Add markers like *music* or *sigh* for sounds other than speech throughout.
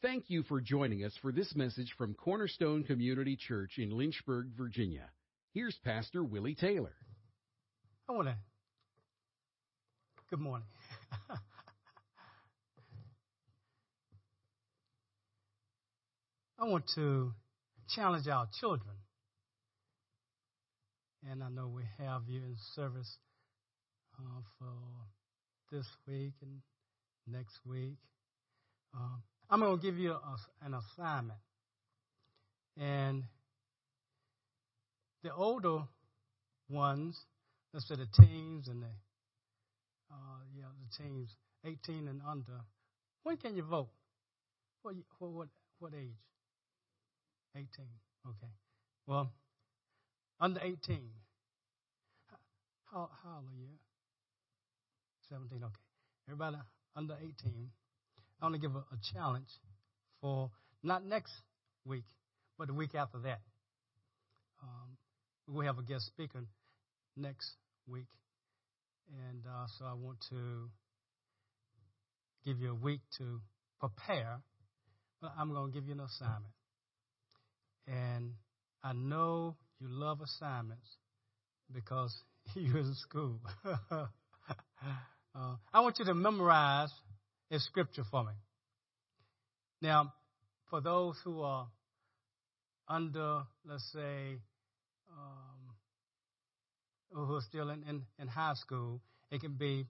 Thank you for joining us for this message from Cornerstone Community Church in Lynchburg, Virginia. Here's Pastor Willie Taylor. I want to. Good morning. *laughs* I want to challenge our children. And I know we have you in service uh, for this week and next week. Um, I'm going to give you a, an assignment. And the older ones, let's say the teens and the, uh, yeah, the teens, 18 and under, when can you vote? What, what, what age? 18. Okay. Well, under 18. How, how old are you? 17. Okay. Everybody under 18. I want to give a, a challenge for not next week, but the week after that. Um, we have a guest speaker next week. And uh, so I want to give you a week to prepare. But I'm going to give you an assignment. And I know you love assignments because *laughs* you're in school. *laughs* uh, I want you to memorize a scripture for me. Now, for those who are under, let's say, um, who are still in, in, in, high school, it can be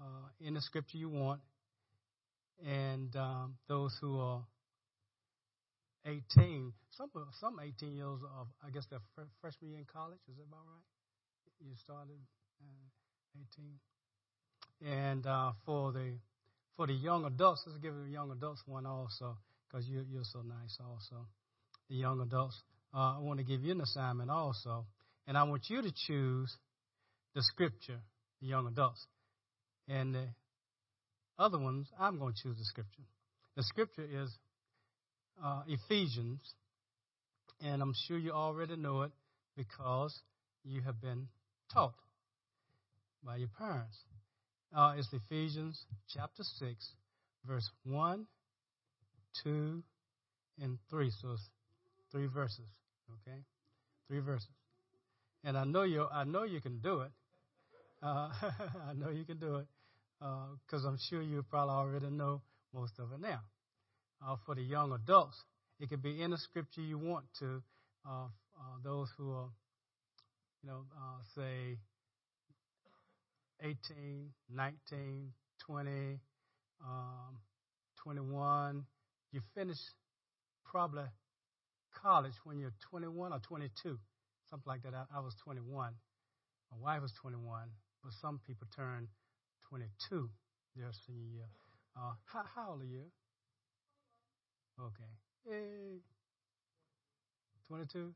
uh, in the scripture you want. And um, those who are 18. Some some 18 years of I guess they're fr- freshman year in college. Is that about right? You started uh, 18. And uh, for the for the young adults, let's give the young adults one also because you you're so nice also. The young adults, uh, I want to give you an assignment also, and I want you to choose the scripture, the young adults, and the other ones. I'm going to choose the scripture. The scripture is uh, Ephesians, and I'm sure you already know it because you have been taught by your parents. Uh, it's Ephesians chapter 6, verse 1, 2, and 3. So it's three verses, okay? Three verses. And I know you I know you can do it. Uh, *laughs* I know you can do it because uh, I'm sure you probably already know most of it now uh, for the young adults. It could be any scripture you want to. Uh, uh, those who are, you know, uh, say 18, 19, 20, um, 21. You finish probably college when you're 21 or 22, something like that. I, I was 21. My wife was 21, but some people turn 22 their senior year. Uh, how, how old are you? Okay. Yay. 22?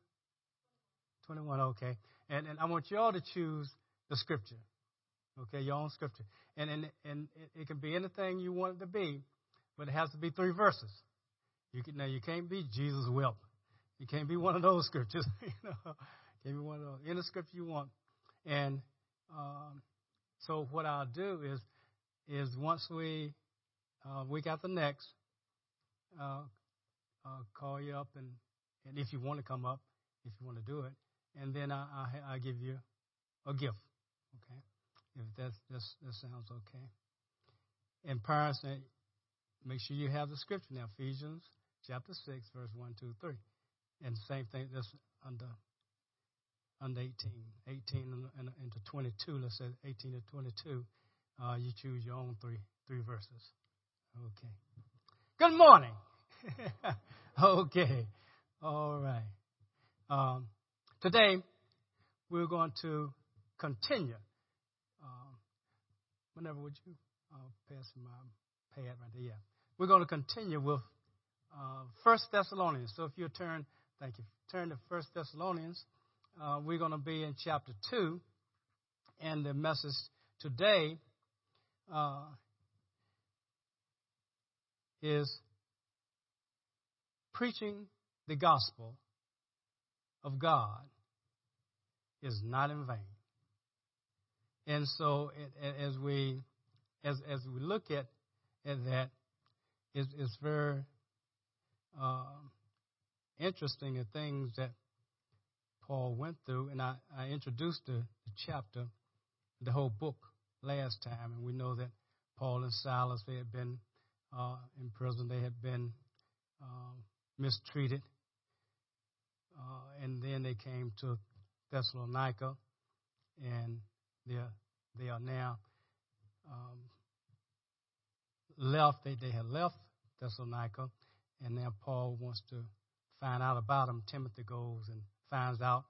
21, okay. And, and I want you all to choose the scripture. Okay, your own scripture. And, and, and it, can be anything you want it to be, but it has to be three verses. You can, now, you can't be Jesus wept. You can't be one of those scriptures. *laughs* you know, can't be one of those. Any scripture you want. And um, so what I'll do is, is once we, uh, week after next, uh, uh, call you up and, and if you want to come up, if you want to do it, and then I, I, I give you a gift. Okay, if that's, that's that sounds okay. And parents, make sure you have the scripture now. Ephesians chapter six, verse one, two, three, and same thing. That's under under 18, 18 and, and, and to 22. Let's say 18 to 22. Uh, you choose your own three three verses. Okay. Good morning. *laughs* okay. All right. Um, today, we're going to continue. Whenever would you uh, pass my pad right there? Yeah. We're going to continue with uh, First Thessalonians. So if you turn, thank you, turn to First Thessalonians. Uh, we're going to be in chapter two, and the message today uh, is preaching the gospel of God is not in vain. And so, as we as as we look at at that, it's, it's very uh, interesting the things that Paul went through, and I, I introduced the, the, chapter, the whole book last time, and we know that Paul and Silas they had been uh, in prison, they had been um, mistreated, uh, and then they came to Thessalonica, and they are, they are now um, left. They they had left Thessalonica, and now Paul wants to find out about them. Timothy goes and finds out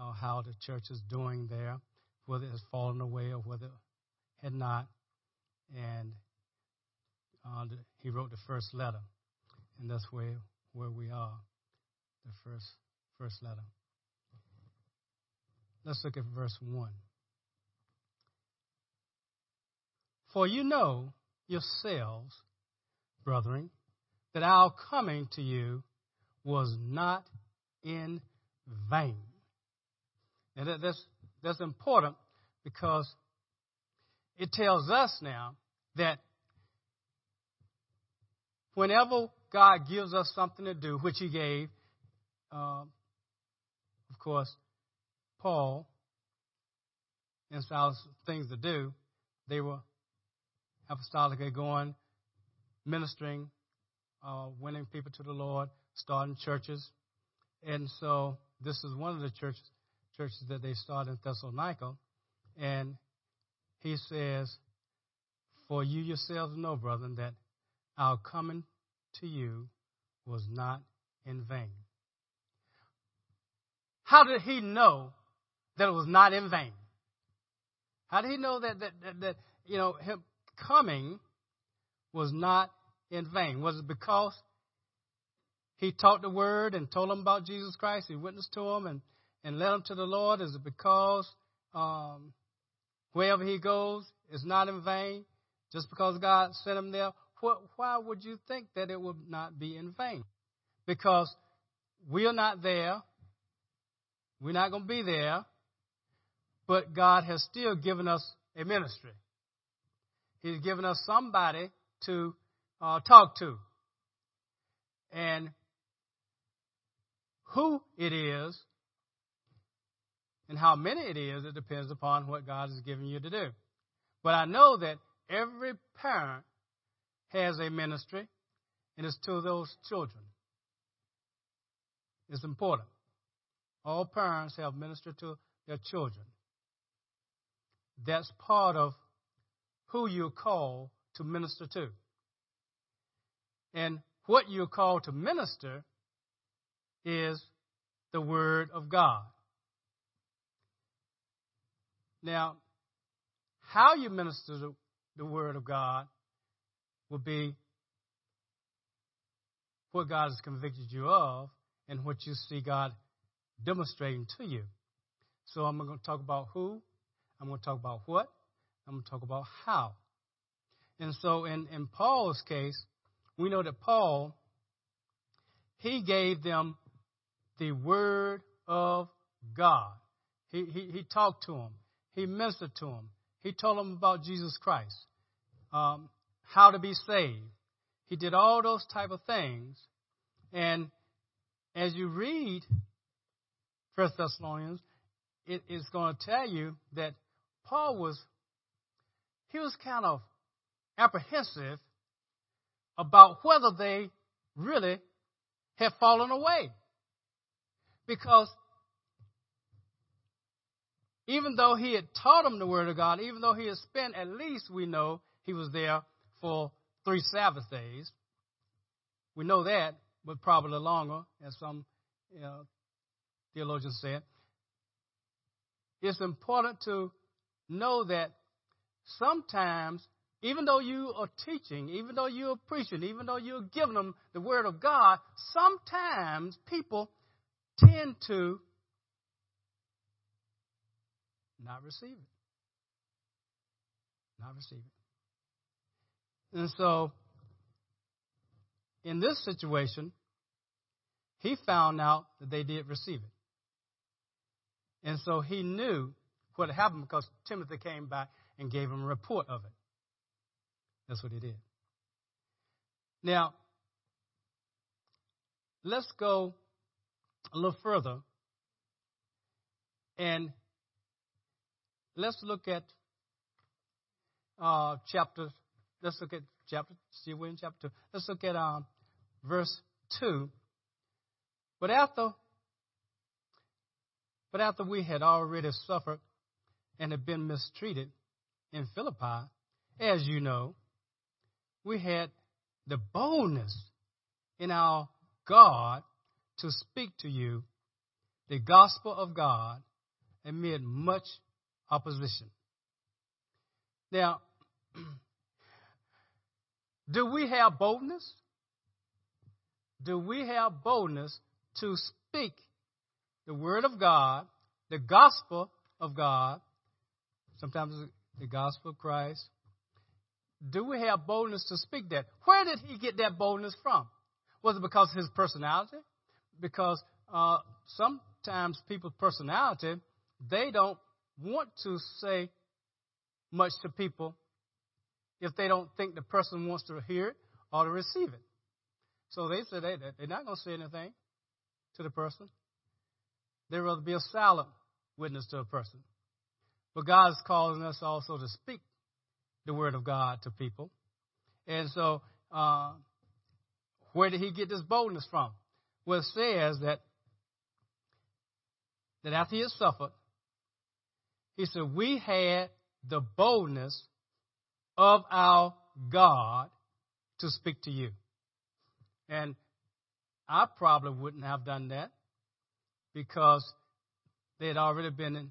uh, how the church is doing there, whether it has fallen away or whether it had not. And uh, the, he wrote the first letter, and that's where where we are, the first first letter. Let's look at verse one. For you know yourselves, brethren, that our coming to you was not in vain. And that, that's, that's important because it tells us now that whenever God gives us something to do, which He gave, uh, of course, Paul and Silas things to do, they were apostolically going, ministering, uh, winning people to the Lord, starting churches. And so this is one of the churches, churches that they started in Thessalonica. And he says, For you yourselves know, brethren, that our coming to you was not in vain. How did he know that it was not in vain? How did he know that, that, that, that you know, him coming was not in vain? Was it because he taught the word and told them about Jesus Christ. He witnessed to them and, and led them to the Lord. Is it because um, wherever he goes is not in vain? Just because God sent him there? What, why would you think that it would not be in vain? Because we are not there. We're not going to be there. But God has still given us a ministry. He's given us somebody to uh, talk to. And who it is and how many it is, it depends upon what God has given you to do. But I know that every parent has a ministry, and it's to those children. It's important. All parents have ministered to their children. That's part of who you're called to minister to. And what you're called to minister is the Word of God. Now, how you minister the, the Word of God will be what God has convicted you of and what you see God demonstrating to you. So I'm going to talk about who, I'm going to talk about what, I'm going to talk about how. And so in, in Paul's case, we know that Paul, he gave them the Word of God. He, he, he talked to him. He ministered to him. He told him about Jesus Christ, um, how to be saved. He did all those type of things. And as you read First Thessalonians, it is going to tell you that Paul was he was kind of apprehensive about whether they really had fallen away. Because even though he had taught them the Word of God, even though he had spent at least, we know, he was there for three Sabbath days. We know that, but probably longer, as some you know, theologians said. It's important to know that sometimes, even though you are teaching, even though you are preaching, even though you're giving them the Word of God, sometimes people tend to not receive it. Not receive it. And so, in this situation, he found out that they did receive it. And so he knew what happened because Timothy came back and gave him a report of it. That's what he did. Now, let's go a little further and let's look at uh, chapter. Let's look at chapter. See, we're in chapter two. Let's look at um, verse two. But after, but after we had already suffered and had been mistreated in Philippi, as you know, we had the boldness in our God to speak to you the gospel of God amid much opposition. Now, *clears throat* do we have boldness? Do we have boldness to speak the word of God, the gospel of God, sometimes the gospel of Christ? Do we have boldness to speak that? Where did he get that boldness from? Was it because of his personality? Because uh, sometimes people's personality, they don't want to say much to people if they don't think the person wants to hear it or to receive it. So they say they, they're not going to say anything to the person. They'd rather be a silent witness to a person. But God is calling us also to speak the word of God to people. And so, uh, where did he get this boldness from? Well, it says that that after he had suffered, he said, We had the boldness of our God to speak to you. And I probably wouldn't have done that because they had already been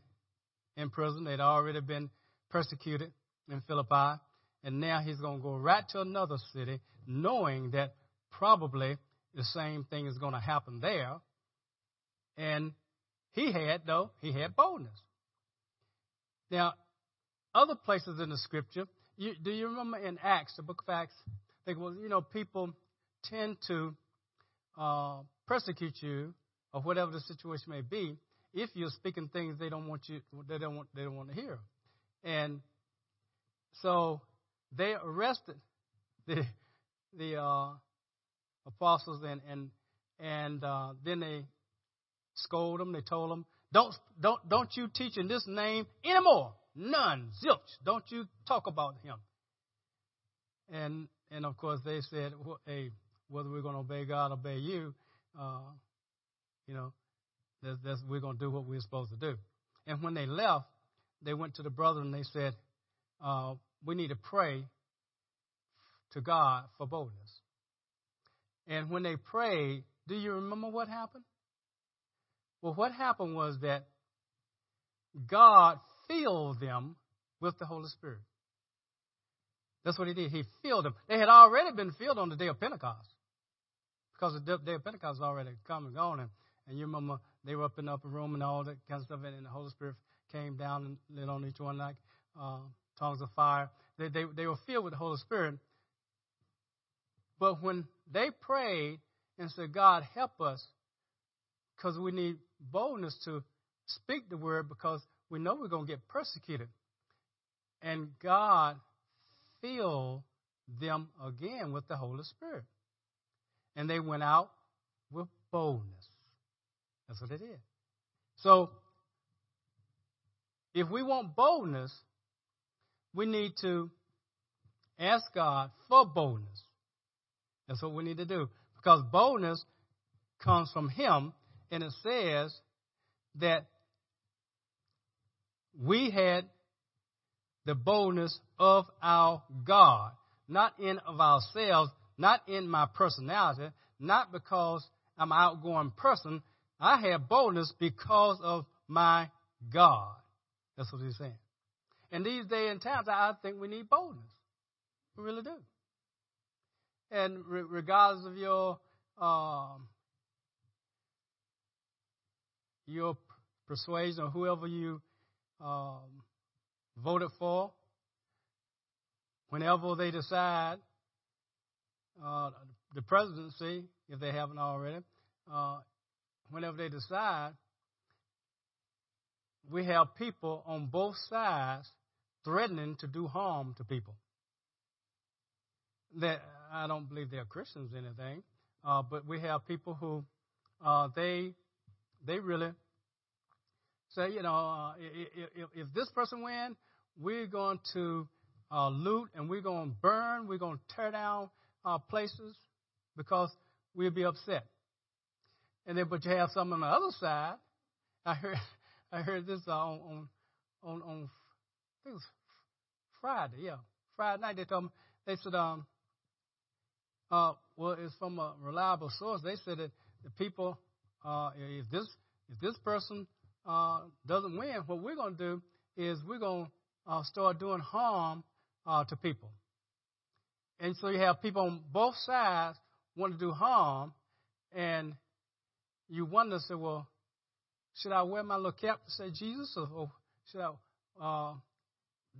in, prison, they'd already been persecuted in Philippi, and now he's going to go right to another city knowing that probably the same thing is going to happen there. And he had, though, he had boldness. Now, other places in the scripture, you, do you remember in Acts, the book of Acts? They, well, you know, people tend to uh, persecute you or whatever the situation may be if you're speaking things they don't want you they don't want they don't want to hear. And so they arrested the the uh, apostles and and and uh, then they scolded them. They told them, "Don't don't don't you teach in this name anymore. None, zilch. Don't you talk about him." And and of course they said, well, "Hey, whether we're going to obey God, or obey you, uh, you know, that's, we're going to do what we're supposed to do." And when they left, they went to the brother and they said, uh, "We need to pray to God for boldness." And when they prayed, do you remember what happened? Well, what happened was that God filled them with the Holy Spirit. That's what he did. He filled them. They had already been filled on the day of Pentecost. Because the day of Pentecost was already come and gone. And, and you remember they were up in the upper room and all that kind of stuff. And the Holy Spirit came down and lit on each one like uh, tongues of fire. They, they, they were filled with the Holy Spirit. But when they prayed and said, God, help us, because we need boldness to speak the word because we know we're going to get persecuted. And God filled them again with the Holy Spirit. And they went out with boldness. That's what they did. So, if we want boldness, we need to ask God for boldness. That's what we need to do. Because boldness comes from Him, and it says that we had the boldness of our God, not in of ourselves, not in my personality, not because I'm an outgoing person. I have boldness because of my God. That's what he's saying. In these day and times, I think we need boldness. We really do and re- regardless of your um, your persuasion or whoever you um, voted for, whenever they decide uh, the presidency, if they haven't already, uh, whenever they decide, we have people on both sides threatening to do harm to people that I don't believe they're Christians or anything, Uh, but we have people who uh, they they really say, you know, uh, if, if, this person wins, we're going to uh, loot and we're going to burn, we're going to tear down uh, places because we'll be upset. And then, but you have some on the other side. I heard, *laughs* I heard this uh, on, on, on, I think it was Friday, yeah, Friday night. They told me, they said, um, uh, well, it's from a reliable source. They said that the people, uh, if this if this person uh, doesn't win, what we're going to do is we're going to uh, start doing harm uh, to people. And so you have people on both sides want to do harm, and you wonder, say, well, should I wear my little cap to say Jesus, or, or should I? Uh,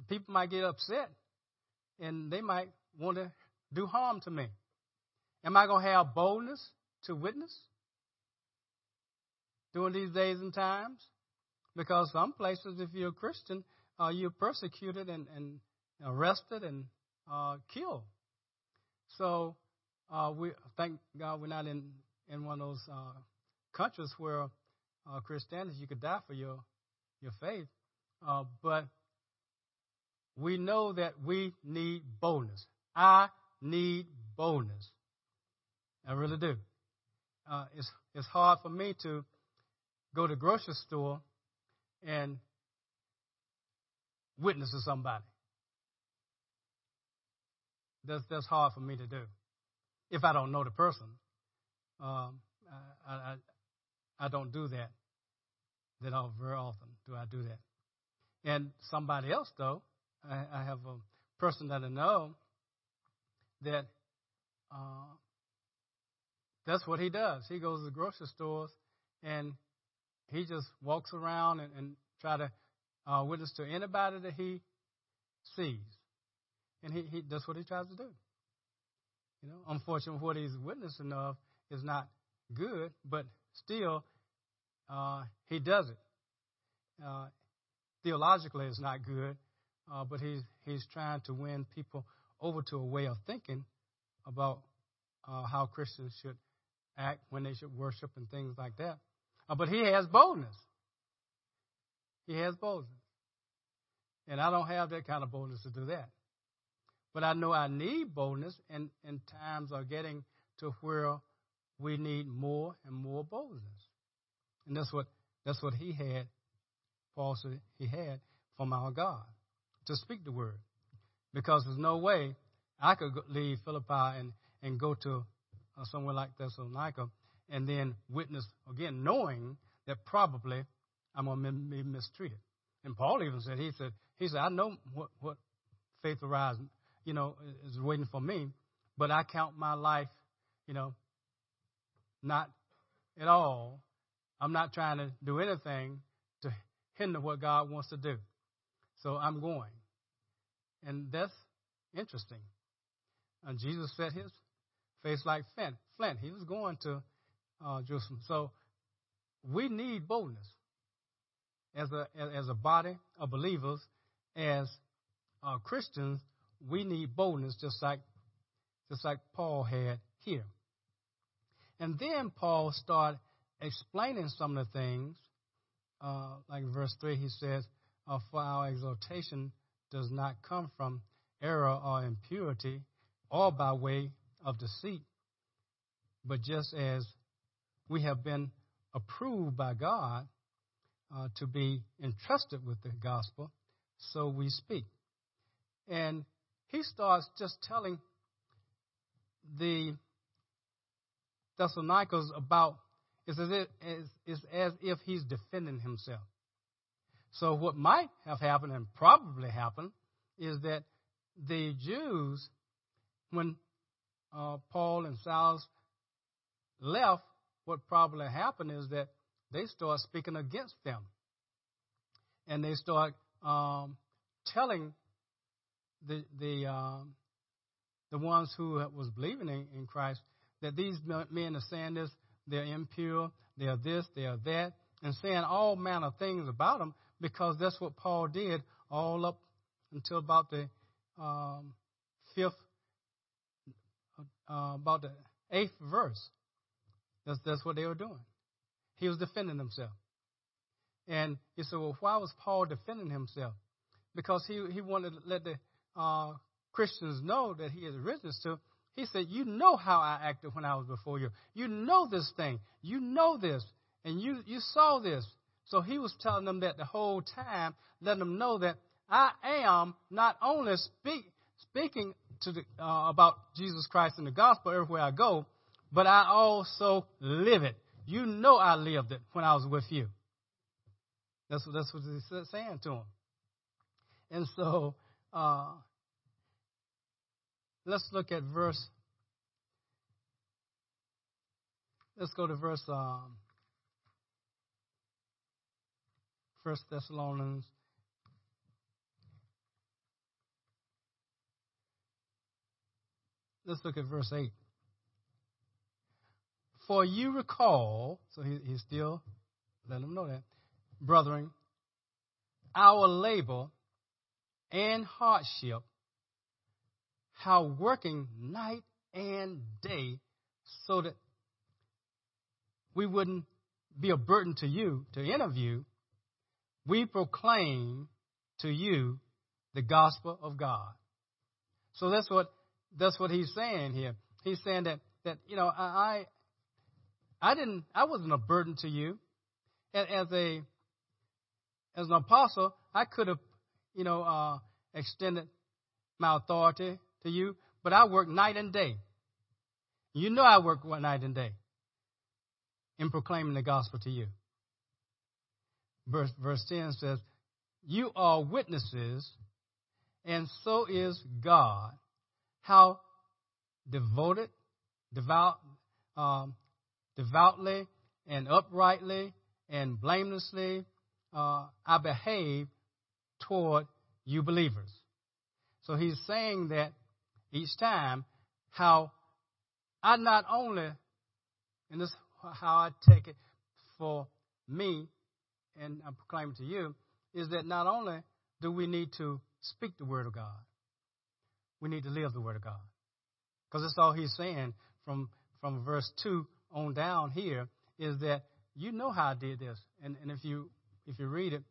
people might get upset, and they might want to do harm to me. Am I going to have boldness to witness during these days and times? Because some places, if you're a Christian, uh, you're persecuted and, and arrested and uh, killed. So uh, we thank God we're not in, in one of those uh, countries where uh, Christianity you could die for your your faith. Uh, but we know that we need boldness. I need boldness. I really do. Uh, it's it's hard for me to go to the grocery store and witness to somebody. That's that's hard for me to do if I don't know the person. Um, I, I I don't do that. That very often do I do that. And somebody else though, I, I have a person that I know that uh, that's what he does. He goes to the grocery stores and he just walks around and, and try to uh, witness to anybody that he sees, and he, he that's what he tries to do. You know, unfortunately, what he's witnessing of is not good, but still, uh, he does it. Uh, theologically, it's not good, uh, but he's he's trying to win people over to a way of thinking about uh, how Christians should act, when they should worship, and things like that. Uh, but he has boldness. He has boldness. And I don't have that kind of boldness to do that. But I know I need boldness, and, and times are getting to where we need more and more boldness. And that's what that's what he had, Paul said he had from our God to speak the word. Because there's no way I could leave Philippi and, and go to uh, somewhere like Thessalonica and then witness again, knowing that probably I'm going to be mistreated. And Paul even said, he said, he said, I know what, what faith arise, you know, is waiting for me, but I count my life, you know, not at all. I'm not trying to do anything to hinder what God wants to do. So I'm going. And that's interesting. And Jesus set his face like flint. Flint. He was going to uh, Jerusalem. So we need boldness as a as a body of believers, as uh, Christians. We need boldness, just like just like Paul had here. And then Paul started explaining some of the things, uh, like verse three, he says, uh, "For our exhortation does not come from error or impurity, or by way of deceit, but just as we have been approved by God uh, to be entrusted with the gospel, so we speak. And he starts just telling the Thessalonians about it's as, if, it's as if he's defending himself. So what might have happened and probably happened is that the Jews, when uh, Paul and Silas left, what probably happened is that they start speaking against them. And they start um, telling the the um, the ones who was believing in, in Christ that these men are saying this, they're impure, they are this, they are that, and saying all manner of things about them because that's what Paul did all up until about the um, fifth, uh, about the eighth verse. That's, that's what they were doing. He was defending himself. And you say, well, why was Paul defending himself? Because he, he wanted to let the uh, Christians know that he is witness to. He said, You know how I acted when I was before you. You know this thing. You know this. And you, you saw this. So he was telling them that the whole time, letting them know that I am not only speak, speaking to the, uh, about Jesus Christ and the gospel everywhere I go, but I also live it. You know I lived it when I was with you. That's what, that's what he's saying to him. And so, uh, let's look at verse. Let's go to verse um, First Thessalonians. Let's look at verse 8. For you recall, so he, he's still letting them know that, brethren, our labor and hardship, how working night and day so that we wouldn't be a burden to you to interview, we proclaim to you the gospel of God. So that's what that's what he's saying here. He's saying that that you know I I, I didn't I wasn't a burden to you. As a as an apostle, I could have you know uh, extended my authority to you, but I work night and day. You know I work night and day in proclaiming the gospel to you verse, verse 10 says, You are witnesses, and so is God, how devoted, devout, um, devoutly, and uprightly, and blamelessly uh, I behave toward you believers. So he's saying that each time how I not only, and this is how I take it for me and I'm proclaiming to you is that not only do we need to speak the Word of God, we need to live the Word of God. Because that's all he's saying from, from verse 2 on down here is that you know how I did this. And, and if, you, if you read it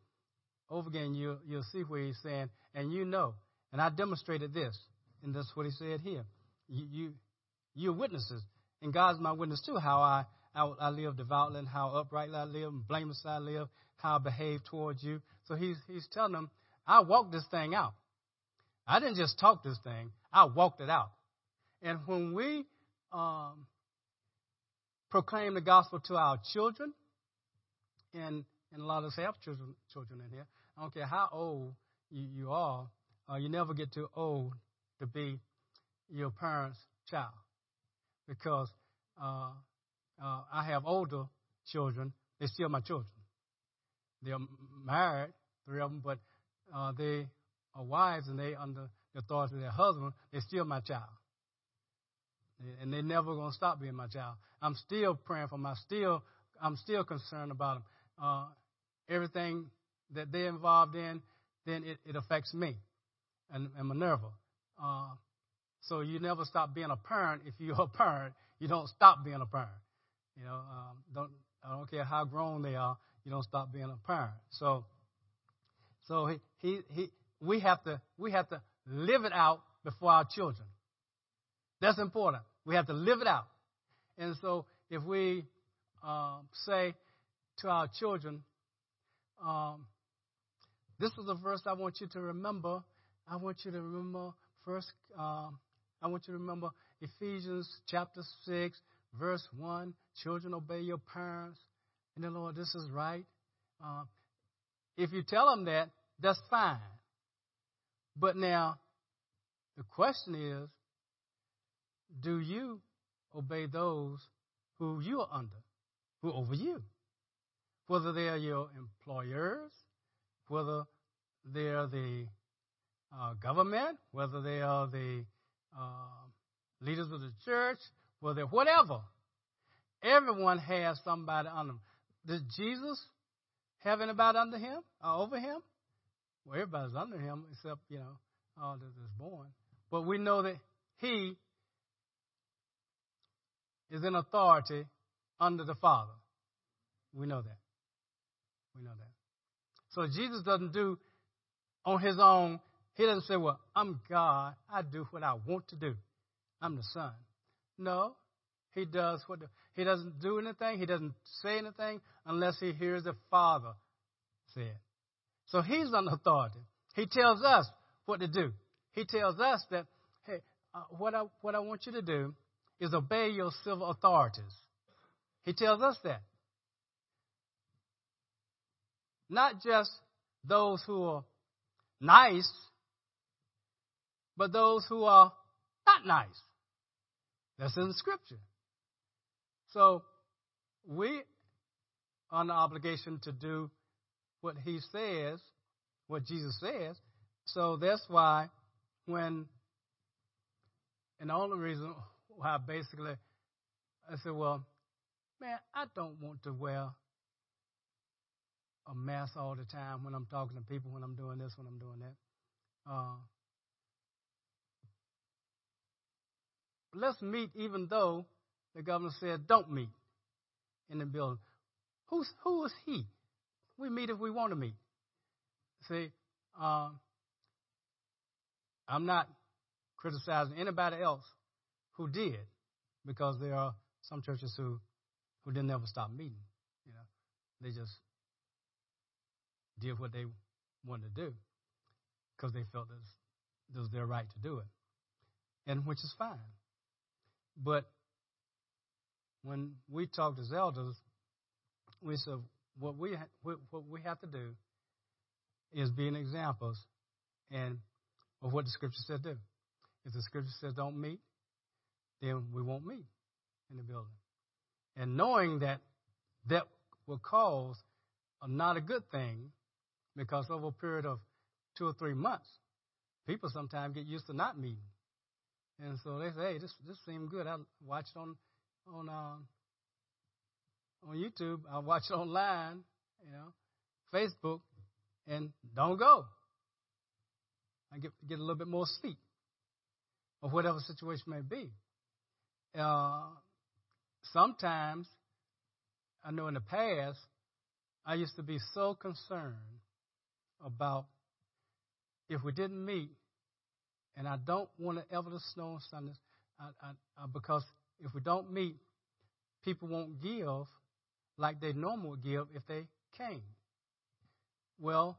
over again, you, you'll see where he's saying, and you know. And I demonstrated this. And that's what he said here. You, you, you're witnesses. And God's my witness too, how I, I, I live devoutly and how uprightly I live and blameless I live how I behave towards you. So he's, he's telling them, I walked this thing out. I didn't just talk this thing, I walked it out. And when we um, proclaim the gospel to our children, and, and a lot of us have children, children in here, I don't care how old you, you are, uh, you never get too old to be your parents' child. Because uh, uh, I have older children, they're still my children. They're married, three of them, but uh, they are wives and they under the authority of their husband. They're still my child, and they're never gonna stop being my child. I'm still praying for them. I still, I'm still concerned about them. Uh, everything that they're involved in, then it, it affects me and, and Minerva. Uh, so you never stop being a parent. If you're a parent, you don't stop being a parent. You know, um, don't I don't care how grown they are you don't stop being a parent. So, so he, he, he, we have to, we have to live it out before our children. That's important. We have to live it out. And so if we um, say to our children, um, this is the verse I want you to remember. I want you to remember first, um, I want you to remember Ephesians chapter 6, verse 1. Children, obey your parents and the Lord, this is right. Uh, if you tell them that, that's fine. But now, the question is do you obey those who you are under, who are over you? Whether they are your employers, whether they are the uh, government, whether they are the uh, leaders of the church, whether whatever. Everyone has somebody under them. Does Jesus have anybody under him uh, over him? Well, everybody's under him except, you know, all that is born. But we know that he is in authority under the Father. We know that. We know that. So Jesus doesn't do on his own. He doesn't say, Well, I'm God. I do what I want to do. I'm the Son. No. He does what the, he doesn't do anything. He doesn't say anything unless he hears the Father say it. So he's under authority. He tells us what to do. He tells us that, hey, uh, what I what I want you to do is obey your civil authorities. He tells us that. Not just those who are nice, but those who are not nice. That's in the scripture. So we are the obligation to do what he says, what Jesus says. So that's why when, and the only reason why basically I said, well, man, I don't want to wear a mask all the time when I'm talking to people, when I'm doing this, when I'm doing that. Uh, let's meet even though the governor said don't meet in the building. Who's, who is he? We meet if we want to meet. See, uh, I'm not criticizing anybody else who did, because there are some churches who who didn't ever stop meeting. You know, they just did what they wanted to do because they felt it was their right to do it, and which is fine. But when we talked as elders, we said what we what we have to do is be an examples and of what the scripture said do. If the scripture says don't meet, then we won't meet in the building. And knowing that that will cause a, not a good thing, because over a period of two or three months, people sometimes get used to not meeting. And so they say, hey, this this seemed good. I watched on on um, on YouTube. I watch it *laughs* online, you know, Facebook, and don't go. I get get a little bit more sleep, or whatever situation may be. Uh, sometimes, I know in the past, I used to be so concerned about if we didn't meet, and I don't want to ever the snow Sundays, I, because if we don't meet, people won't give like they normally give if they came. Well,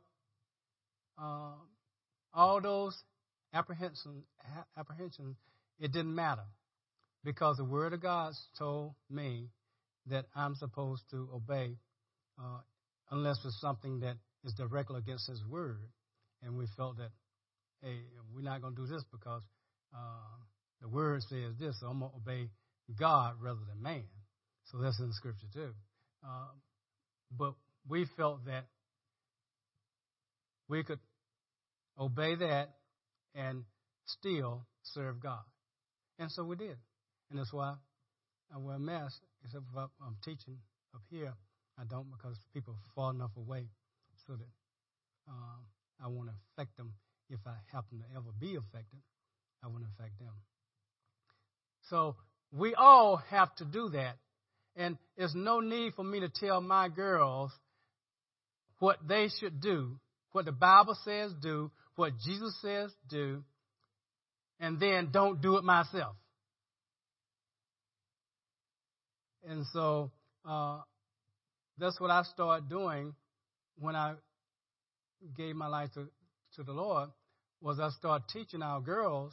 uh, all those apprehensions, apprehensions, it didn't matter because the Word of God told me that I'm supposed to obey uh, unless it's something that is directly against His Word. And we felt that, hey, we're not going to do this because uh, the Word says this, so I'm going to obey God rather than man. So that's in the Scripture too. Uh, but we felt that we could obey that and still serve God. And so we did. And that's why I wear a mask, except if I'm teaching up here. I don't because people are far enough away so that um, I won't affect them if I happen to ever be affected. I won't affect them. So we all have to do that and there's no need for me to tell my girls what they should do, what the Bible says do, what Jesus says do, and then don't do it myself. And so uh, that's what I started doing when I gave my life to, to the Lord was I started teaching our girls,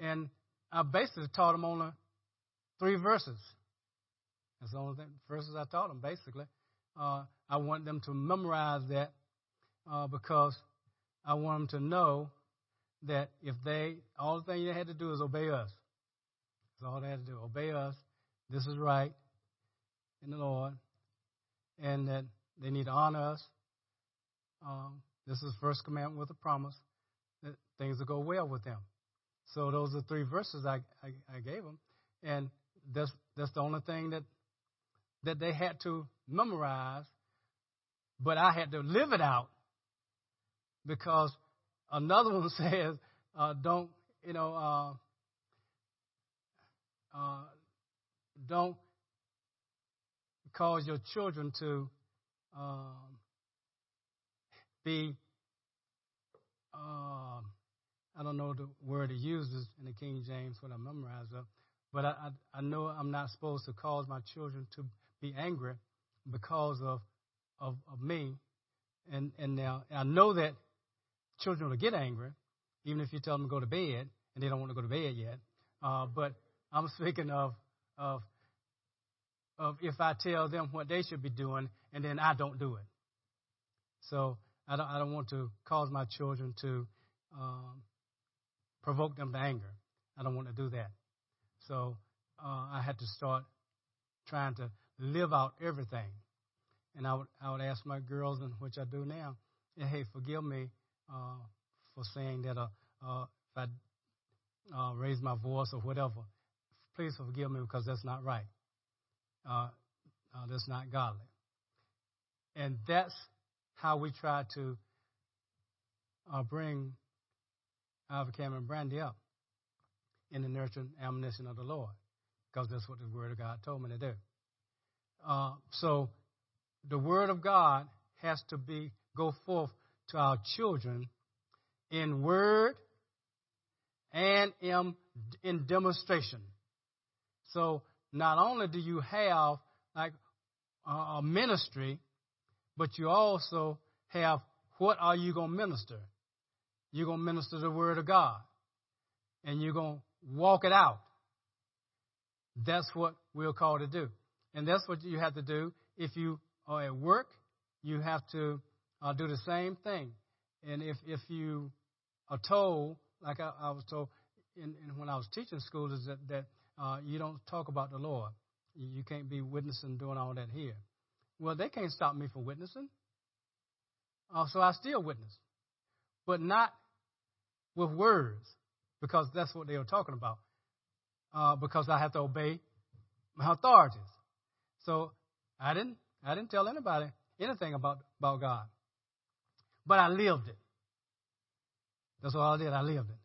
and I basically taught them only three verses. That's the only thing, verses I taught them, basically. Uh, I want them to memorize that uh, because I want them to know that if they, all the thing they had to do is obey us. That's all they had to do. Obey us. This is right in the Lord. And that they need to honor us. Um, this is first commandment with a promise that things will go well with them. So those are three verses I, I, I gave them. And that's, that's the only thing that that they had to memorize, but I had to live it out because another one *laughs* says, uh, don't, you know, uh, uh, don't cause your children to um, be, uh, I don't know the word it uses in the King James, when I memorized of, but I, I, I know I'm not supposed to cause my children to be angry because of, of, of me. And, and now I know that children will get angry, even if you tell them to go to bed and they don't want to go to bed yet. Uh, but I'm speaking of, of of if I tell them what they should be doing and then I don't do it. So I don't, I don't want to cause my children to um, provoke them to anger. I don't want to do that. So uh, I had to start trying to live out everything. And I would, I would ask my girls, and which I do now, hey, forgive me uh, for saying that uh, uh, if I uh, raise my voice or whatever, please forgive me because that's not right uh, uh, that's not godly. And that's how we try to uh, bring Alva Cameron Brandy up in the nurturing admonition of the Lord, because that's what the Word of God told me to do. Uh, so the Word of God has to be go forth to our children in word and in, in demonstration. So not only do you have like a ministry, but you also have what are you going to minister? You're going to minister the word of God, and you're going to walk it out. That's what we're called to do, and that's what you have to do if you are at work. You have to uh, do the same thing, and if if you are told, like I, I was told in, in, when I was teaching school, is that that uh, you don't talk about the Lord. You, you can't be witnessing, doing all that here. Well, they can't stop me from witnessing. Uh, so I still witness, but not with words, because that's what they were talking about. Uh, because I have to obey my authorities. So I didn't, I didn't tell anybody anything about about God, but I lived it. That's all I did. I lived it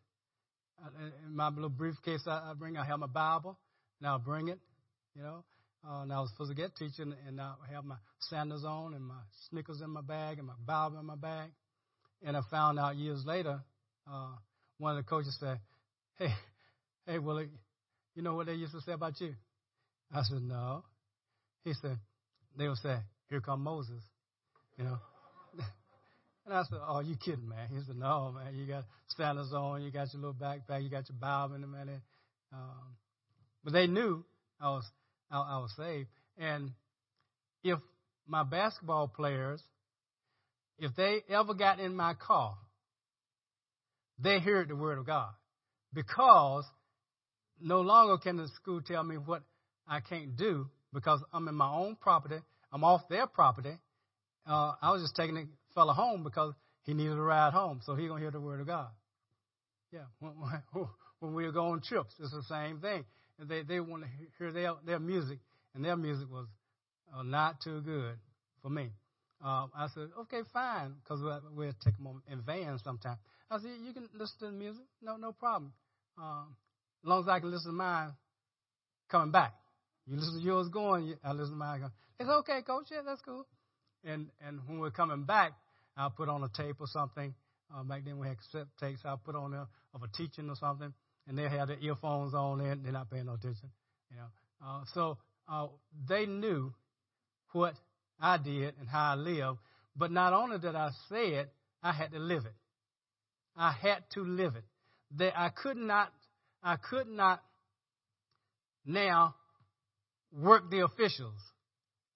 in my little briefcase I, I bring, I have my Bible. Now I'll bring it, you know. Uh, and I was supposed to get teaching, and I have my sandals on and my sneakers in my bag and my Bible in my bag. And I found out years later, uh, one of the coaches said, "Hey, *laughs* hey, Willie, you know what they used to say about you?" I said, "No." He said, "They would say, here come Moses," you know. *laughs* And I said, Oh, you kidding, man? He said, No, man. You got sandals on, you got your little backpack, you got your Bible in the minute. Um, but they knew I was I, I saved. And if my basketball players, if they ever got in my car, they heard the word of God. Because no longer can the school tell me what I can't do because I'm in my own property. I'm off their property. Uh, I was just taking it fella home because he needed a ride home, so he gonna hear the word of God. Yeah, when, *laughs* when, when we go on trips, it's the same thing. They they want to hear their their music, and their music was uh, not too good for me. Uh, I said, okay, fine, because we'll, take them in vans sometime. I said, you can listen to the music, no no problem. Um, as long as I can listen to mine coming back. You listen to yours going, I listen to mine going. It's okay, coach. Yeah, that's cool. And and when we're coming back, I'll put on a tape or something. Uh, back then we had cassette tapes. I'll put on there of a teaching or something, and they have their earphones on and they're not paying no attention. You know, uh, so uh, they knew what I did and how I lived. But not only did I say it, I had to live it. I had to live it. That I could not. I could not now work the officials.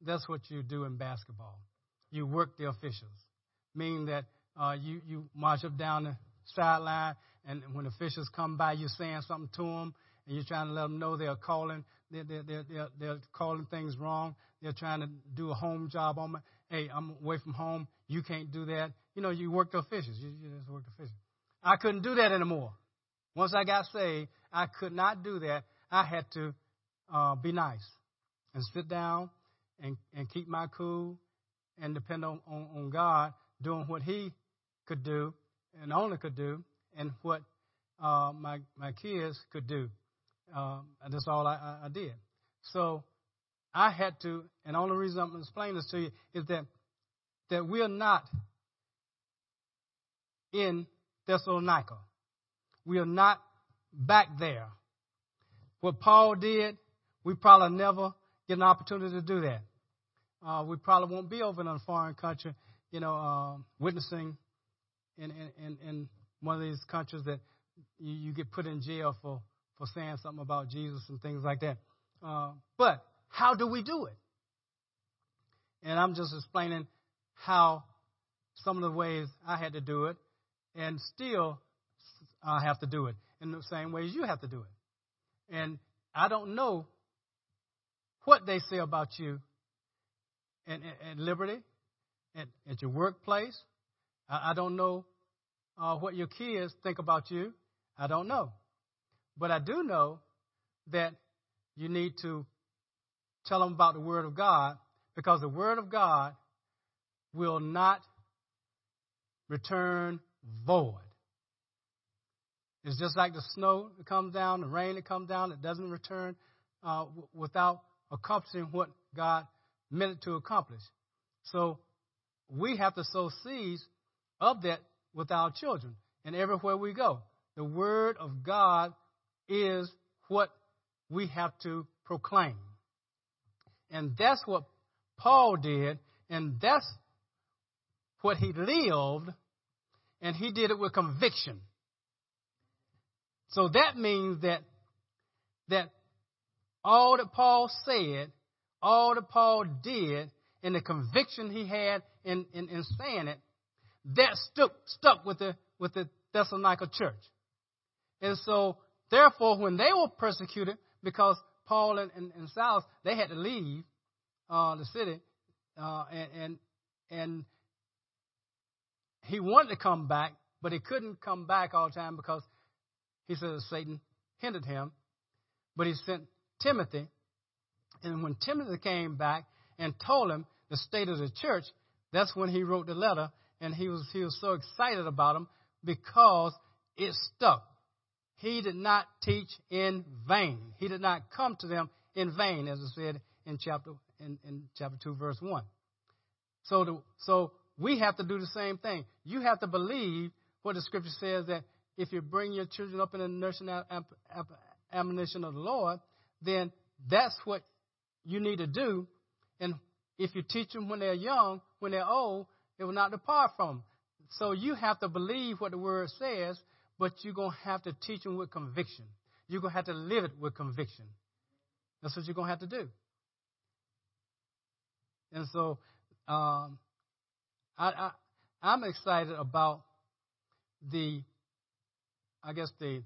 That's what you do in basketball you work the officials, meaning that uh, you, you march up down the sideline, and when officials come by, you're saying something to them, and you're trying to let them know they're calling, they're, they're, they're, they're calling things wrong. They're trying to do a home job on me. Hey, I'm away from home. You can't do that. You know, you work the officials. You, you just work the officials. I couldn't do that anymore. Once I got saved, I could not do that. I had to uh, be nice and sit down and, and keep my cool and depend on, on, on God doing what He could do and only could do, and what uh, my my kids could do. Um, and that's all I, I, did. So I had to, and the only reason I'm explaining this to you is that that we're not in Thessalonica. We are not back there. What Paul did, we probably never get an opportunity to do that. Uh, we probably won't be over in a foreign country, you know, uh, witnessing in, in, in one of these countries that you, you get put in jail for, for saying something about Jesus and things like that. Uh, but how do we do it? And I'm just explaining how some of the ways I had to do it, and still I have to do it in the same ways you have to do it. And I don't know what they say about you at, at, Liberty, at, at, your workplace. I, I don't know uh, what your kids think about you. I don't know. But I do know that you need to tell them about the Word of God because the Word of God will not return void. It's just like the snow that comes down, the rain that comes down, it doesn't return uh, w- without accomplishing what God meant it to accomplish. So we have to sow seeds of that with our children and everywhere we go. The Word of God is what we have to proclaim. And that's what Paul did, and that's what he lived, and he did it with conviction. So that means that that all that Paul said, all that Paul did, and the conviction he had in, in, in saying it, that stuck stuck with the with the Thessalonica church. And so therefore when they were persecuted, because Paul and, and, and Silas, they had to leave uh, the city, uh, and, and and he wanted to come back, but he couldn't come back all the time because he said Satan hindered him. But he sent Timothy, and when Timothy came back and told him the state of the church, that's when he wrote the letter, and he was he was so excited about him because it stuck. He did not teach in vain. He did not come to them in vain, as it said in chapter in, in chapter two, verse one. So the, so we have to do the same thing. You have to believe what the scripture says that if you bring your children up in the nursing admonition of the Lord, then that's what you need to do. And if you teach them when they're young, when they're old, they will not depart from. So you have to believe what the word says, but you're going to have to teach them with conviction. You're going to have to live it with conviction. That's what you're going to have to do. And so um, I, I, I'm excited about the, I guess the,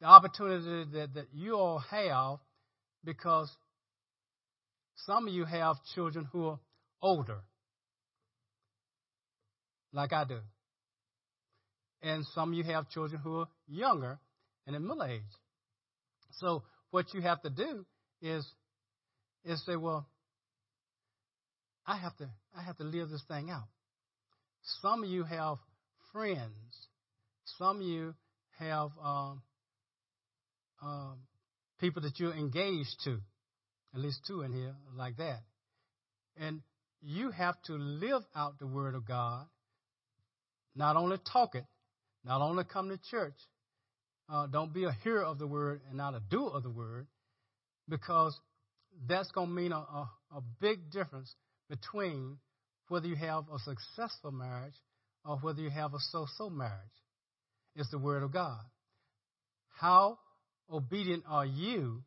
the opportunity that, that you all have because some of you have children who are older, like I do. And some of you have children who are younger and in middle age. So what you have to do is is say, well, I have to I have to live this thing out. Some of you have friends. Some of you have um, um, people that you're engaged to. At least two in here like that. And you have to live out the Word of God. Not only talk it, not only come to church. Uh, don't be a hearer of the Word and not a doer of the Word, because that's going to mean a, a, a big difference between whether you have a successful marriage or whether you have a so so marriage. It's the Word of God. How obedient are you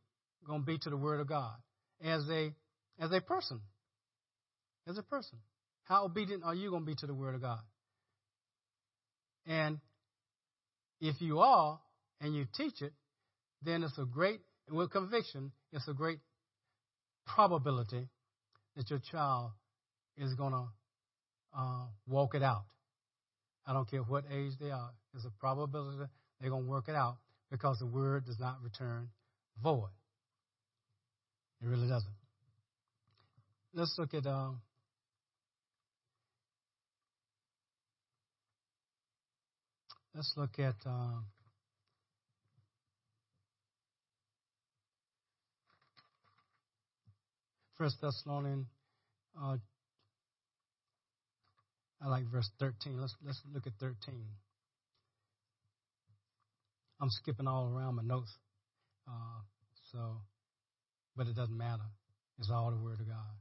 going to be to the Word of God as a, as a person? As a person. How obedient are you going to be to the Word of God? And if you are and you teach it, then it's a great, with conviction, it's a great probability that your child is going to uh, walk it out. I don't care what age they are. There's a probability they're going to work it out because the word does not return void. It really doesn't. Let's look at um, let's look at um, First Thessalonians. Uh, I like verse 13. Let's let's look at 13. I'm skipping all around my notes, uh, so, but it doesn't matter. It's all the Word of God.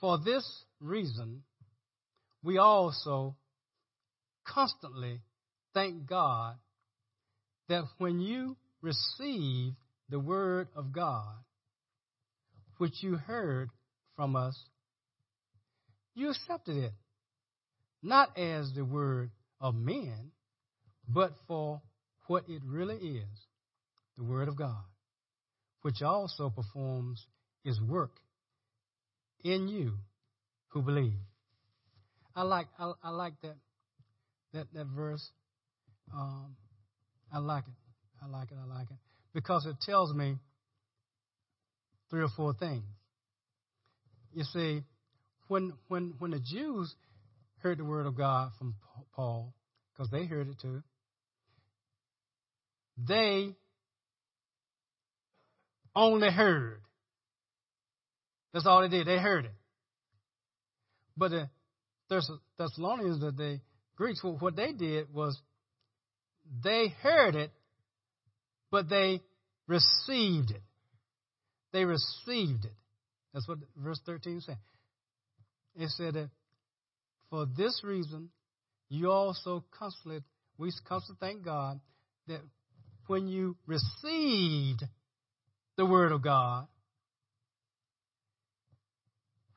For this reason, we also constantly thank God that when you receive the Word of God, which you heard from us, you accepted it, not as the Word of men, but for what it really is the Word of God, which also performs His work in you who believe. I like I, I like that that that verse. Um, I like it. I like it. I like it because it tells me three or four things. You see, when when when the Jews heard the word of God from Paul, because they heard it too, they only heard. That's all they did. They heard it. But the Thessalonians, that the Greeks, what they did was they heard it, but they received it. They received it. That's what verse 13 said. It said for this reason, you also constantly, we constantly thank God that when you received the word of God,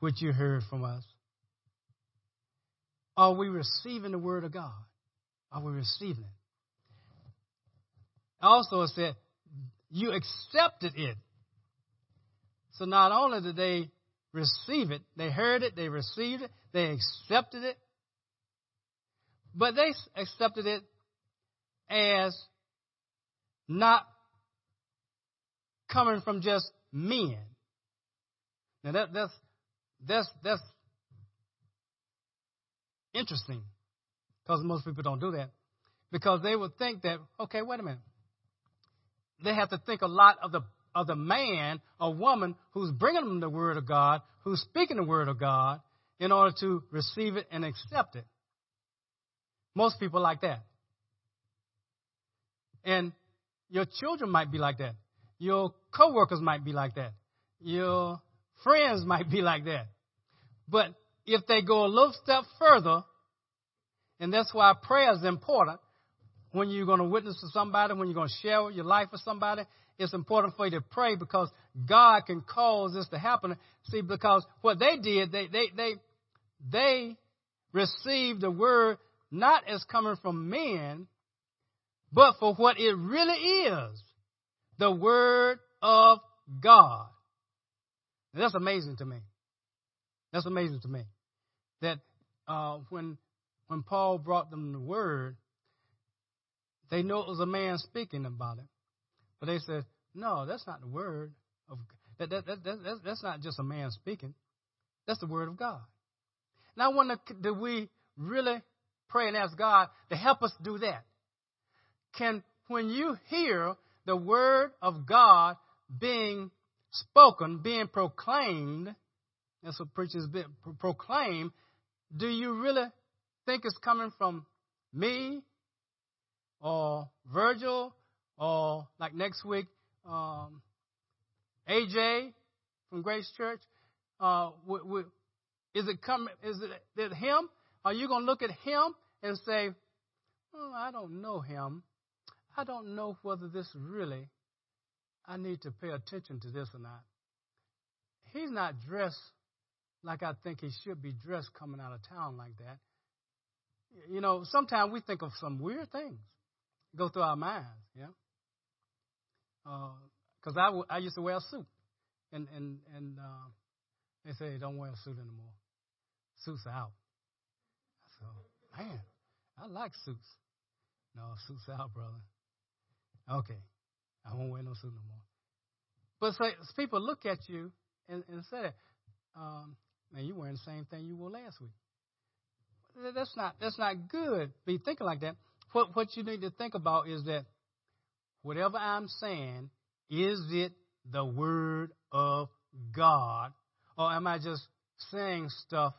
which you heard from us, are we receiving the word of God? Are we receiving it? Also, it said, you accepted it. So not only did they receive it, they heard it, they received it, they accepted it, but they accepted it as not coming from just men. Now that, that's that's that's interesting because most people don't do that because they would think that okay, wait a minute. They have to think a lot of the of the man or woman who's bringing them the word of God, who's speaking the word of God, in order to receive it and accept it. Most people like that. And your children might be like that. Your coworkers might be like that. Your friends might be like that. But if they go a little step further, and that's why prayer is important, when you're going to witness to somebody, when you're going to share your life with somebody, it's important for you to pray because God can cause this to happen. See, because what they did, they they they they received the word not as coming from men, but for what it really is the Word of God. And that's amazing to me. That's amazing to me. That uh, when when Paul brought them the Word, they knew it was a man speaking about it. But they said, no, that's not the Word of that, that, that, that, That's not just a man speaking. That's the Word of God. Now, I wonder, do we really pray and ask God to help us do that? can, when you hear the word of God being spoken, being proclaimed, that's what preachers proclaim, do you really think it's coming from me or Virgil or like next week, um, AJ from Grace Church? Uh, w- w- is it coming? Is it him? Are you going to look at him and say, oh, I don't know him. I don't know whether this really, I need to pay attention to this or not. He's not dressed like I think he should be dressed coming out of town like that. You know, sometimes we think of some weird things go through our minds, yeah. Because uh, I, w- I used to wear a suit, and and and uh, they say don't wear a suit anymore. Suits are out. So, man, I like suits. No, suits out, brother. Okay, I won't wear no suit no more. But so, people look at you and, and say, um, "Man, you wearing the same thing you wore last week." That's not that's not good. Be thinking like that. What what you need to think about is that whatever I'm saying, is it the word of God, or am I just saying stuff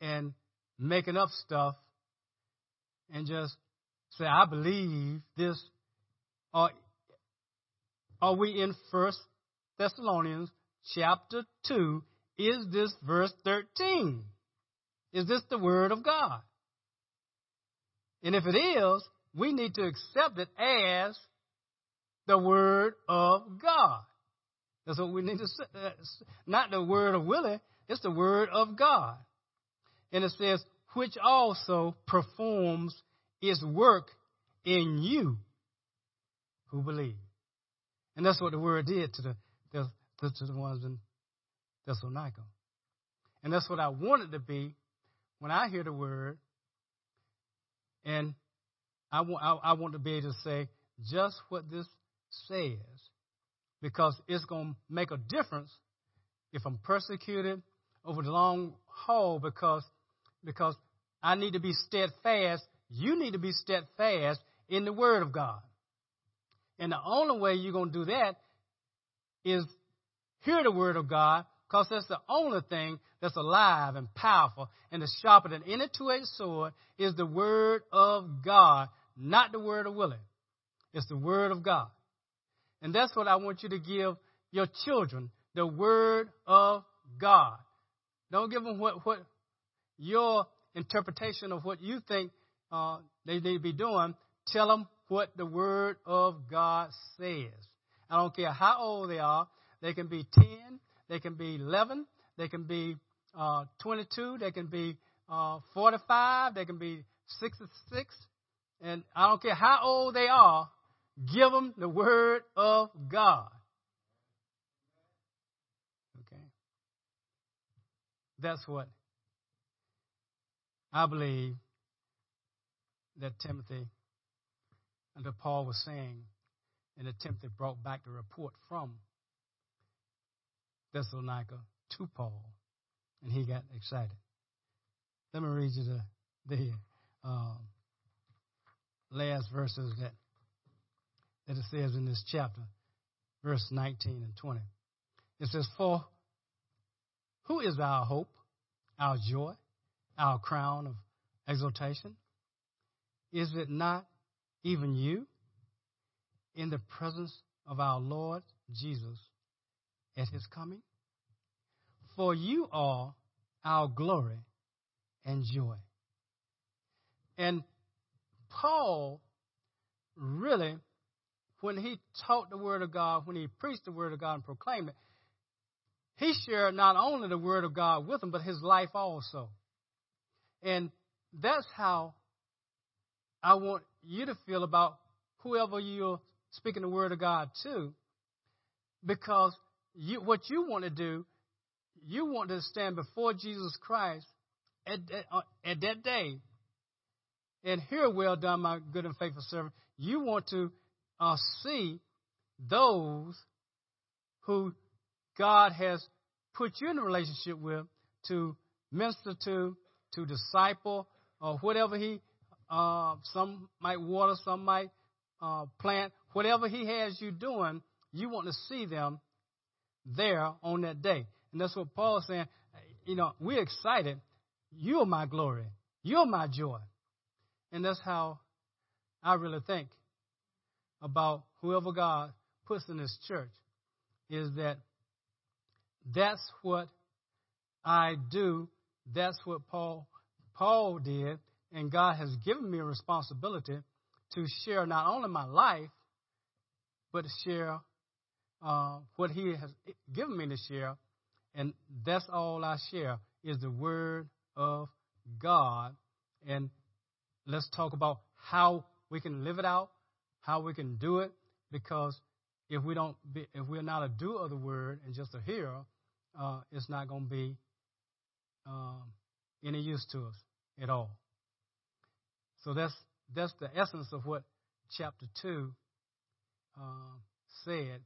and making up stuff and just say, I believe this? Or are we in First Thessalonians chapter 2? Is this verse 13? Is this the Word of God? And if it is, we need to accept it as the Word of God. That's what we need to say. Uh, not the Word of Willie, it's the Word of God. And it says, which also performs its work in you who believe. And that's what the Word did to the, the to the ones in Thessalonica. And that's what I want it to be when I hear the Word. And I want, I, I want to be able to say just what this says because it's going to make a difference if I'm persecuted over the long haul because because I need to be steadfast. You need to be steadfast in the Word of God. And the only way you're going to do that is hear the Word of God because that's the only thing that's alive and powerful and is sharper than any two-edged sword is the Word of God, not the Word of Willie. It's the Word of God. And that's what I want you to give your children, the Word of God. Don't give them what, what your interpretation of what you think uh, they need to be doing. Tell them what the Word of God says. I don't care how old they are. They can be 10, they can be 11, they can be uh, 22, they can be uh, 45, they can be 66. And I don't care how old they are, Give them the word of God. Okay? That's what I believe that Timothy and that Paul was saying, and that Timothy brought back the report from Thessalonica to Paul, and he got excited. Let me read you the, the um, last verses that that it says in this chapter, verse 19 and 20. It says, For who is our hope, our joy, our crown of exaltation? Is it not even you in the presence of our Lord Jesus at his coming? For you are our glory and joy. And Paul really when he taught the Word of God, when he preached the Word of God and proclaimed it, he shared not only the Word of God with them, but his life also. And that's how I want you to feel about whoever you're speaking the Word of God to, because you, what you want to do, you want to stand before Jesus Christ at, at, uh, at that day and hear, well done, my good and faithful servant. You want to uh, see those who God has put you in a relationship with to minister to, to disciple, or whatever He, uh, some might water, some might uh, plant, whatever He has you doing, you want to see them there on that day. And that's what Paul is saying. You know, we're excited. You're my glory. You're my joy. And that's how I really think about whoever God puts in His church is that that's what I do. That's what Paul Paul did, and God has given me a responsibility to share not only my life, but to share uh, what He has given me to share, and that's all I share is the Word of God. And let's talk about how we can live it out, how we can do it, because if we don't, be, if we're not a doer of the word and just a hearer, uh, it's not going to be um, any use to us at all. So that's that's the essence of what chapter two uh, said.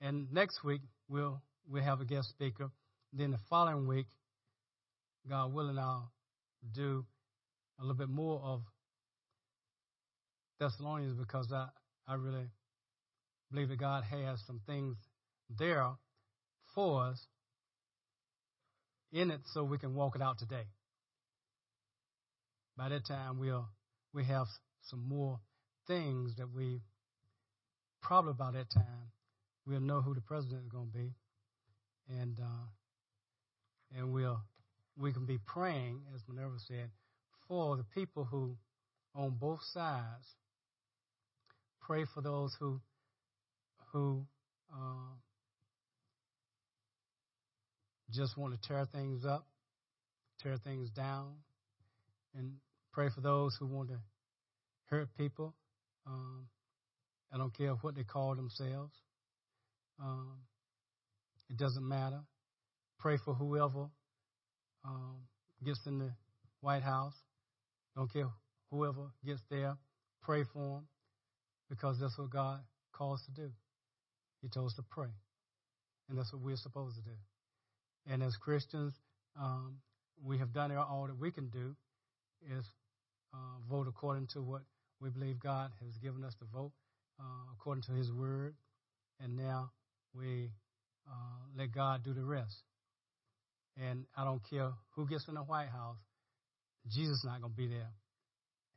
And next week we'll we'll have a guest speaker. Then the following week, God willing, I'll do a little bit more of Thessalonians because I, I really believe that God has some things there for us in it so we can walk it out today. By that time, we'll we have some more things that we probably by that time we'll know who the president is going to be, and uh, and we'll we can be praying, as Minerva said, for the people who on both sides. Pray for those who who uh, just want to tear things up, tear things down, and pray for those who want to hurt people. Um, I don't care what they call themselves. Um, it doesn't matter. Pray for whoever um, gets in the White House. Don't care whoever gets there. Pray for them because that's what God calls to do. He told us to pray, and that's what we're supposed to do. And as Christians, um, we have done all that we can do is uh, vote according to what we believe God has given us to vote, uh, according to His Word. And now we uh, let God do the rest. And I don't care who gets in the White House, Jesus is not going to be there.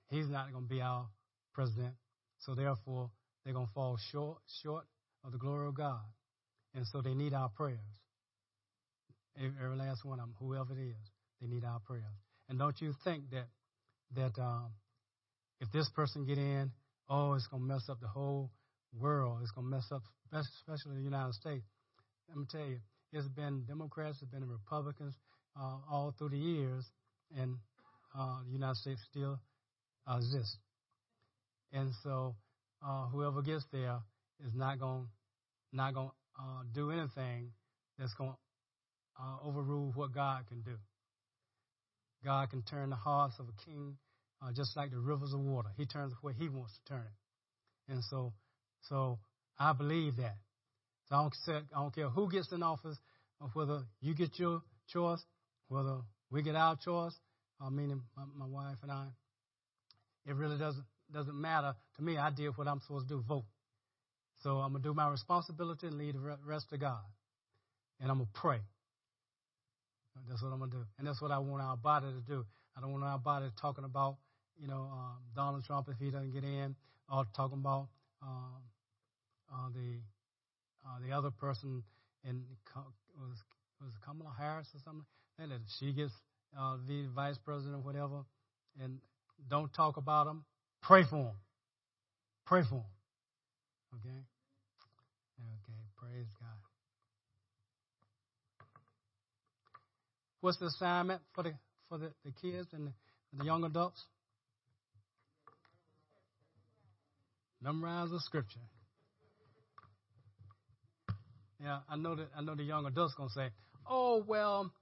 He's not going to be our president. So therefore, they're going to fall short, short of the glory of God. And so they need our prayers. Every last one of them, whoever it is, they need our prayers. And don't you think that that um, if this person get in, oh, it's going to mess up the whole world. It's going to mess up, especially the United States. Let me tell you, it's been Democrats, it's been Republicans uh, all through the years, and uh, the United States still exists. And so, uh, whoever gets there is not going not going to uh, do anything that's going to uh, overrule what God can do. God can turn the hearts of a king uh, just like the rivers of water. He turns where He wants to turn it. And so, so I believe that. So I don't, say, I don't care who gets in office, whether you get your choice, whether we get our choice, uh, meaning my, my wife and I. It really doesn't doesn't matter to me. I did what I'm supposed to do, vote. So I'm gonna do my responsibility and lead the rest to God, and I'm gonna pray. That's what I'm gonna do, and that's what I want our body to do. I don't want our body talking about, you know, um, Donald Trump if he doesn't get in, or talking about um, uh, the uh, the other person in was was Kamala Harris or something, and she gets uh, the vice president or whatever, and don't talk about them. Pray for them. Pray for them. Okay? Okay, praise God. What's the assignment for the for the, the kids and the, the young adults? Memorize the scripture. Yeah, I know that I know the young adults gonna say, "Oh well,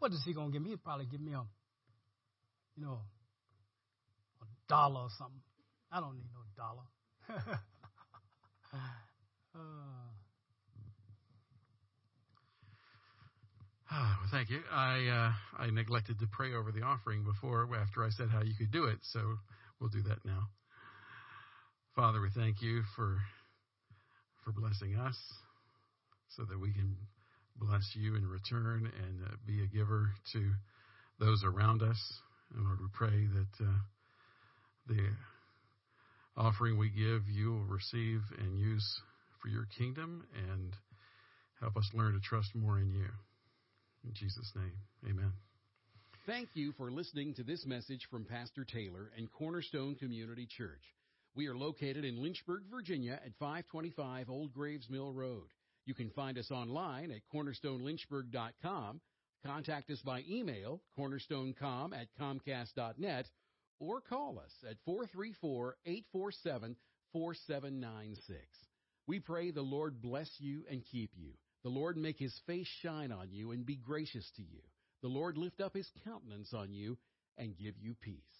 what is he gonna give me? He'll probably give me a, you know, a dollar or something. I don't need no dollar." *laughs* uh. Ah, well, thank you. I uh, I neglected to pray over the offering before after I said how you could do it, so we'll do that now. Father, we thank you for for blessing us so that we can bless you in return and uh, be a giver to those around us. And Lord, we pray that uh, the offering we give, you will receive and use for your kingdom and help us learn to trust more in you. In Jesus' name, amen. Thank you for listening to this message from Pastor Taylor and Cornerstone Community Church. We are located in Lynchburg, Virginia at 525 Old Graves Mill Road. You can find us online at cornerstonelynchburg.com, contact us by email, cornerstonecom at comcast.net, or call us at 434 847 4796. We pray the Lord bless you and keep you. The Lord make his face shine on you and be gracious to you. The Lord lift up his countenance on you and give you peace.